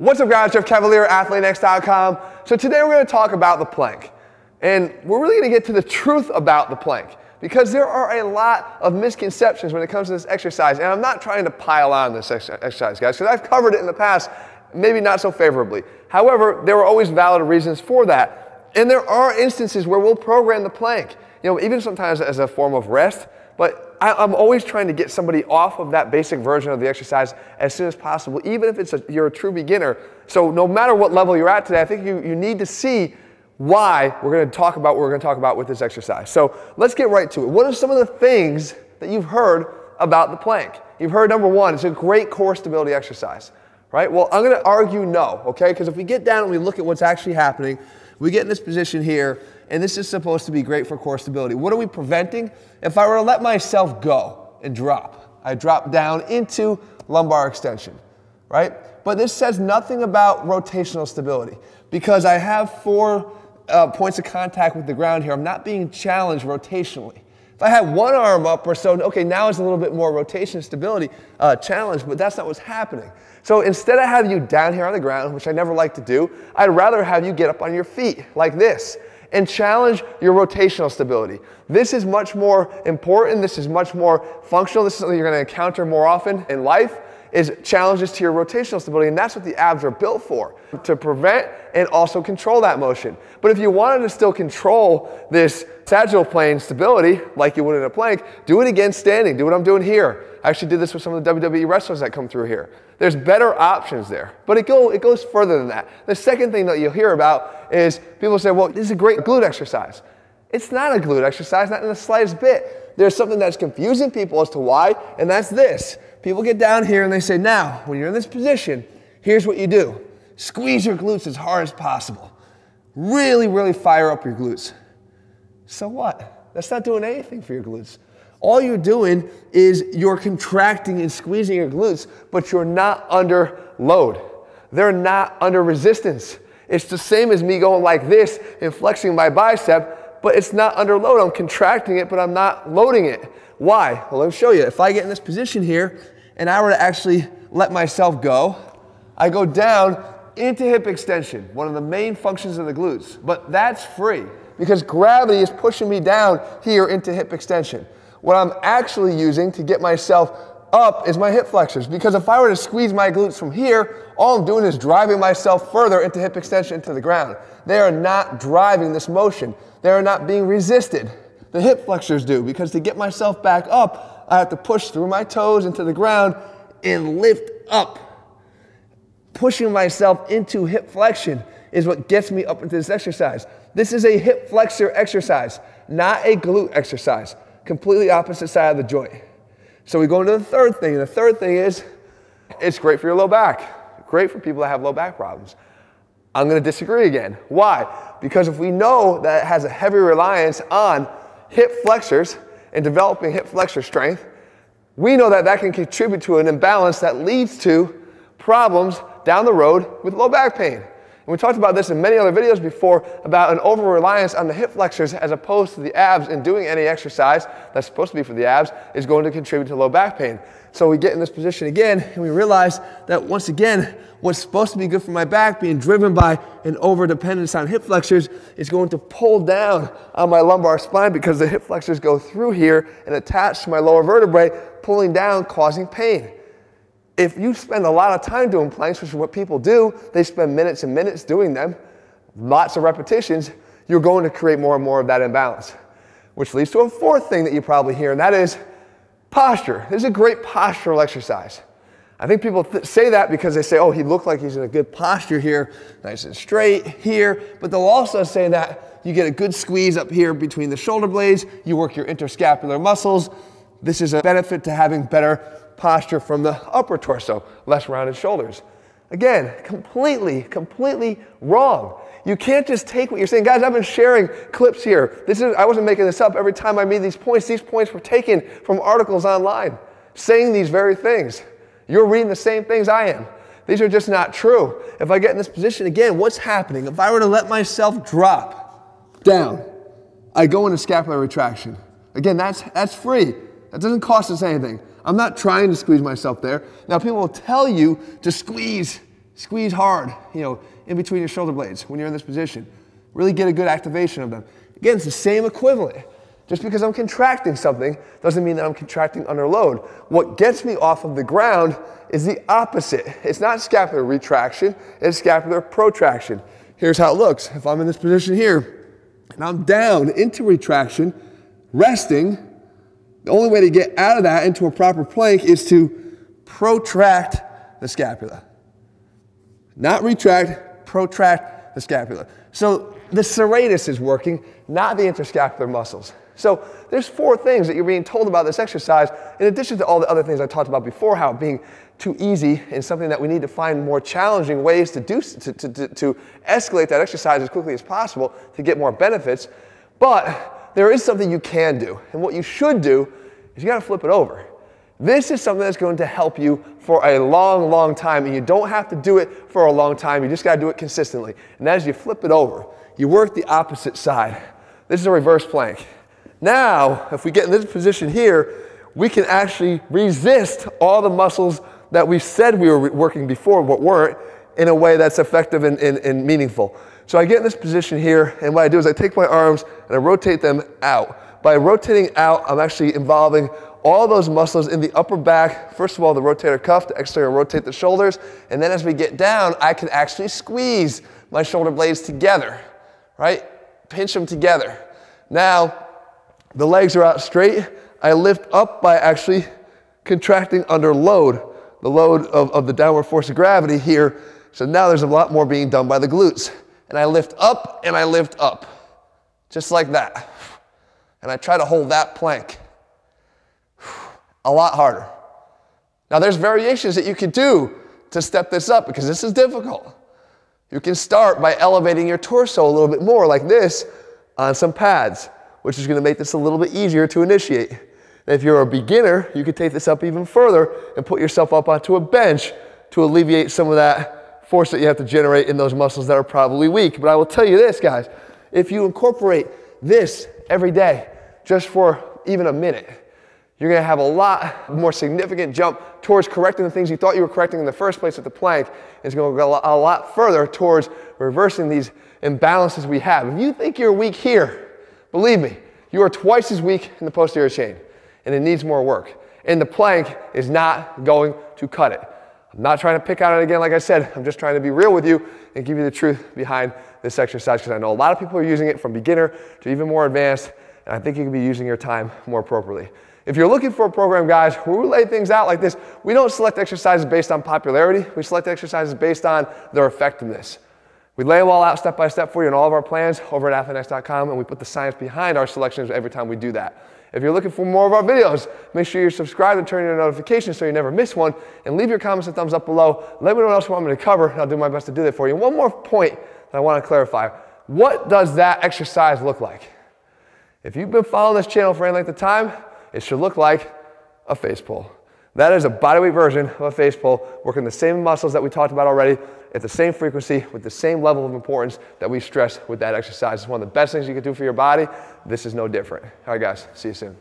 What's up guys, Jeff Cavaliere, AthleanX.com. So today we're gonna talk about the plank. And we're really gonna get to the truth about the plank because there are a lot of misconceptions when it comes to this exercise. And I'm not trying to pile on this exercise, guys, because I've covered it in the past, maybe not so favorably. However, there are always valid reasons for that. And there are instances where we'll program the plank, you know, even sometimes as a form of rest, but I, am always trying to get somebody off of that basic version of the exercise as soon as possible, even if it's a, you're a true beginner. So no matter what level you're at today, I think you, you need to see why we're going to talk about what we're going to talk about with this exercise. So let's get right to it. What are some of the things that you've heard about the plank? You've heard number one, it's a great core stability exercise, right? Well, I'm going to argue no, okay? Because if we get down and we look at what's actually happening, we get in this position here, and this is supposed to be great for core stability. What are we preventing? If I were to let myself go and drop, I drop down into lumbar extension, right? But this says nothing about rotational stability because I have four uh, points of contact with the ground here. I'm not being challenged rotationally. If I had one arm up or so, okay, now it's a little bit more rotation stability uh, challenge, but that's not what's happening. So instead of having you down here on the ground, which I never like to do, I'd rather have you get up on your feet like this and challenge your rotational stability. This is much more important. This is much more functional. This is something you're going to encounter more often in life is challenges to your rotational stability, and that's what the abs are built for, to prevent and also control that motion. But if you wanted to still control this sagittal plane stability, like you would in a plank, do it again standing. Do what I'm doing here. I actually did this with some of the WWE wrestlers that come through here. There's better options there, but it, go, it goes further than that. The second thing that you'll hear about is people say, well, this is a great glute exercise. It's not a glute exercise, not in the slightest bit. There's something that's confusing people as to why, and that's this. People get down here and they say, now, when you're in this position, here's what you do. Squeeze your glutes as hard as possible. Really, really fire up your glutes. So what? That's not doing anything for your glutes. All you're doing is you're contracting and squeezing your glutes, but you're not under load. They're not under resistance. It's the same as me going like this and flexing my bicep, but it's not under load. I'm contracting it, but I'm not loading it. Why? Well, let me show you. If I get in this position here and I were to actually let myself go, I go down into hip extension, one of the main functions of the glutes. But that's free because gravity is pushing me down here into hip extension. What I'm actually using to get myself up is my hip flexors because if I were to squeeze my glutes from here, all I'm doing is driving myself further into hip extension into the ground. They are not driving this motion. They are not being resisted the hip flexors do because to get myself back up, I have to push through my toes into the ground and lift up. Pushing myself into hip flexion is what gets me up into this exercise. This is a hip flexor exercise, not a glute exercise. Completely opposite side of the joint. So we go into the third thing. And the third thing is it's great for your low back. Great for people that have low back problems. I'm going to disagree again. Why? Because if we know that it has a heavy reliance on hip flexors and developing hip flexor strength, we know that that can contribute to an imbalance that leads to problems down the road with low back pain. And we talked about this in many other videos before about an over reliance on the hip flexors as opposed to the abs and doing any exercise that's supposed to be for the abs is going to contribute to low back pain. So we get in this position again and we realize that once again, what's supposed to be good for my back being driven by an over dependence on hip flexors is going to pull down on my lumbar spine because the hip flexors go through here and attach to my lower vertebrae, pulling down, causing pain. If you spend a lot of time doing planks, which is what people do, they spend minutes and minutes doing them, lots of repetitions, you're going to create more and more of that imbalance. Which leads to a fourth thing that you probably hear, and that is Posture. This is a great postural exercise. I think people th- say that because they say, oh, he looked like he's in a good posture here, nice and straight here. But they'll also say that you get a good squeeze up here between the shoulder blades, you work your interscapular muscles. This is a benefit to having better posture from the upper torso, less rounded shoulders. Again, completely, completely wrong. You can't just take what you're saying. Guys, I've been sharing clips here. This is I wasn't making this up. Every time I made these points, these points were taken from articles online saying these very things. You're reading the same things I am. These are just not true. If I get in this position again, what's happening? If I were to let myself drop down, I go into scapular retraction. Again, that's that's free. That doesn't cost us anything. I'm not trying to squeeze myself there. Now, people will tell you to squeeze Squeeze hard, you know, in between your shoulder blades when you're in this position. Really get a good activation of them. Again, it's the same equivalent. Just because I'm contracting something doesn't mean that I'm contracting under load. What gets me off of the ground is the opposite. It's not scapular retraction, it's scapular protraction. Here's how it looks. If I'm in this position here and I'm down into retraction, resting, the only way to get out of that into a proper plank is to protract the scapula. Not retract, protract the scapula. So the serratus is working, not the interscapular muscles. So there's four things that you're being told about this exercise, in addition to all the other things I talked about before, how being too easy and something that we need to find more challenging ways to do to, to, to, to escalate that exercise as quickly as possible to get more benefits. But there is something you can do, and what you should do is you got to flip it over. This is something that's going to help you for a long, long time, and you don't have to do it for a long time. You just got to do it consistently. And as you flip it over, you work the opposite side. This is a reverse plank. Now, if we get in this position here, we can actually resist all the muscles that we said we were working before but weren't in a way that's effective and, and, and, meaningful. So I get in this position here, and what I do is I take my arms and I rotate them out. By rotating out, I'm actually involving all those muscles in the upper back. First of all, the rotator cuff to actually rotate the shoulders, and then as we get down, I can actually squeeze my shoulder blades together, right? Pinch them together. Now, the legs are out straight. I lift up by actually contracting under load, the load of, of the downward force of gravity here. So now there's a lot more being done by the glutes. And I lift up and I lift up, just like that. And I try to hold that plank. A lot harder. Now there's variations that you could do to step this up because this is difficult. You can start by elevating your torso a little bit more like this on some pads which is going to make this a little bit easier to initiate. And if you're a beginner, you could take this up even further and put yourself up onto a bench to alleviate some of that force that you have to generate in those muscles that are probably weak. But I will tell you this, guys, if you incorporate this every day, just for even a minute, you're to have a lot more significant jump towards correcting the things you thought you were correcting in the first place at the plank. It's to go a lot further towards reversing these imbalances we have. If you think you're weak here, Believe me, you are twice as weak in the posterior chain, and it needs more work. And the plank is not going to cut it. I'm not trying to pick on it again, like I said. I'm just trying to be real with you and give you the truth behind this exercise because I know a lot of people are using it from beginner to even more advanced, and I think you can be using your time more appropriately. If you're looking for a program, guys, where we lay things out like this, we don't select exercises based on popularity. We select exercises based on their effectiveness. We lay them all out step by step for you in all of our plans over at athleanx.com, and we put the science behind our selections every time we do that. If you're looking for more of our videos, make sure you're subscribed and turn on your notifications so you never miss one. And leave your comments and thumbs up below. Let me know what else you want me to cover, and I'll do my best to do that for you. One more point that I want to clarify. What does that exercise look like? If you've been following this channel for any length of time, it should look like a face pull. That is a bodyweight version of a face pull, working the same muscles that we talked about already at the same frequency with the same level of importance that we stress with that exercise. It's one of the best things you can do for your body. This is no different. All right, guys, see you soon.